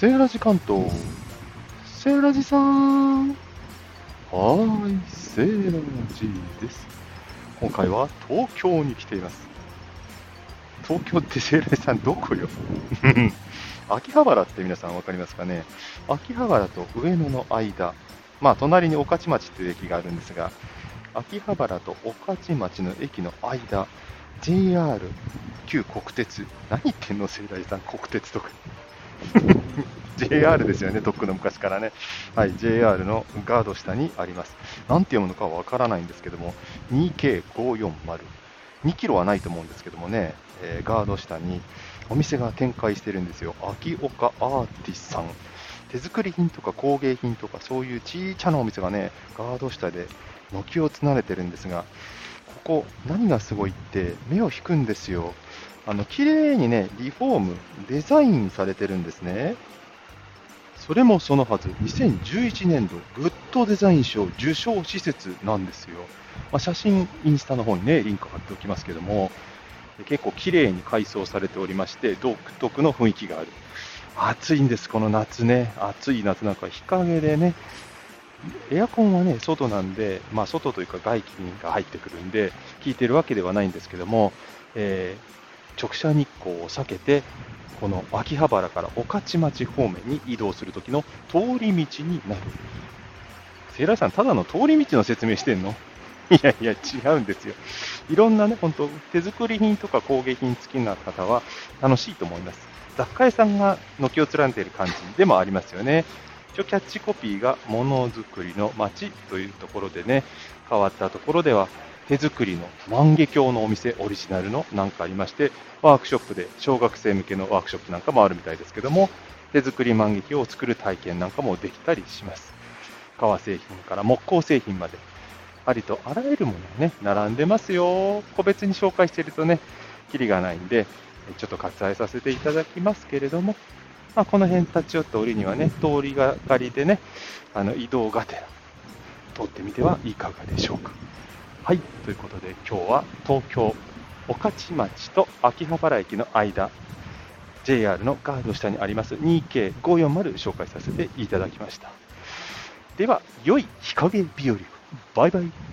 セーラジ関東。セーラジさん。はーい、セーラジです。今回は東京に来ています。東京ってセーラジさんどこよ？秋葉原って皆さんわかりますかね？秋葉原と上野の間。まあ、隣に御徒町という駅があるんですが、秋葉原と御徒町の駅の間、JR、旧国鉄。何言ってんの、セーラジさん、国鉄とか。JR ですよね、とっくの昔からね。はい、JR のガード下にあります。なんて読むのかわからないんですけども、2K540。2キロはないと思うんですけどもね、えーガード下にお店が展開してるんですよ。秋岡アーティスさん。手作り品とか工芸品とかそういうちいちゃなお店がね、ガード下で軒を連ねてるんですが、ここ何がすごいって目を引くんですよ。あの、綺麗にね、リフォーム、デザインされてるんですね。それもそのはず、2011年度グッドデザイン賞受賞施設なんですよ。まあ、写真、インスタの方にね、リンク貼っておきますけども、結構綺麗に改装されておりまして、独特の雰囲気がある。暑いんです、この夏ね。暑い夏なんか日陰でね、エアコンはね、外なんで、まあ、外というか外気が入ってくるんで、効いてるわけではないんですけども、えー直射日光を避けて、この秋葉原から御徒町方面に移動するときの通り道になる。セイラーさん、ただの通り道の説明してんの？いやいや、違うんですよ。いろんなね、本当手作り品とか工芸品好きな方は楽しいと思います。雑貨屋さんが軒を連ねている感じでもありますよね。一応キャッチコピーがものづくりの街というところでね、変わったところでは手作りの万華鏡のお店オリジナルのなんかありまして、ワークショップで小学生向けのワークショップなんかもあるみたいですけども、手作り万華鏡を作る体験なんかもできたりします。革製品から木工製品まで、ありとあらゆるものがね、並んでますよ。個別に紹介してるとね、キリがないんで、ちょっと割愛させていただきますけれども、まあ、この辺立ち寄った折にはね、通りがかりでね、あの移動がてら、通ってみてはいかがでしょうか。はい、ということで今日は東京、御徒町と秋葉原駅の間、JR のガード下にあります 2K540 紹介させていただきました。では、良い日陰日和。バイバイ。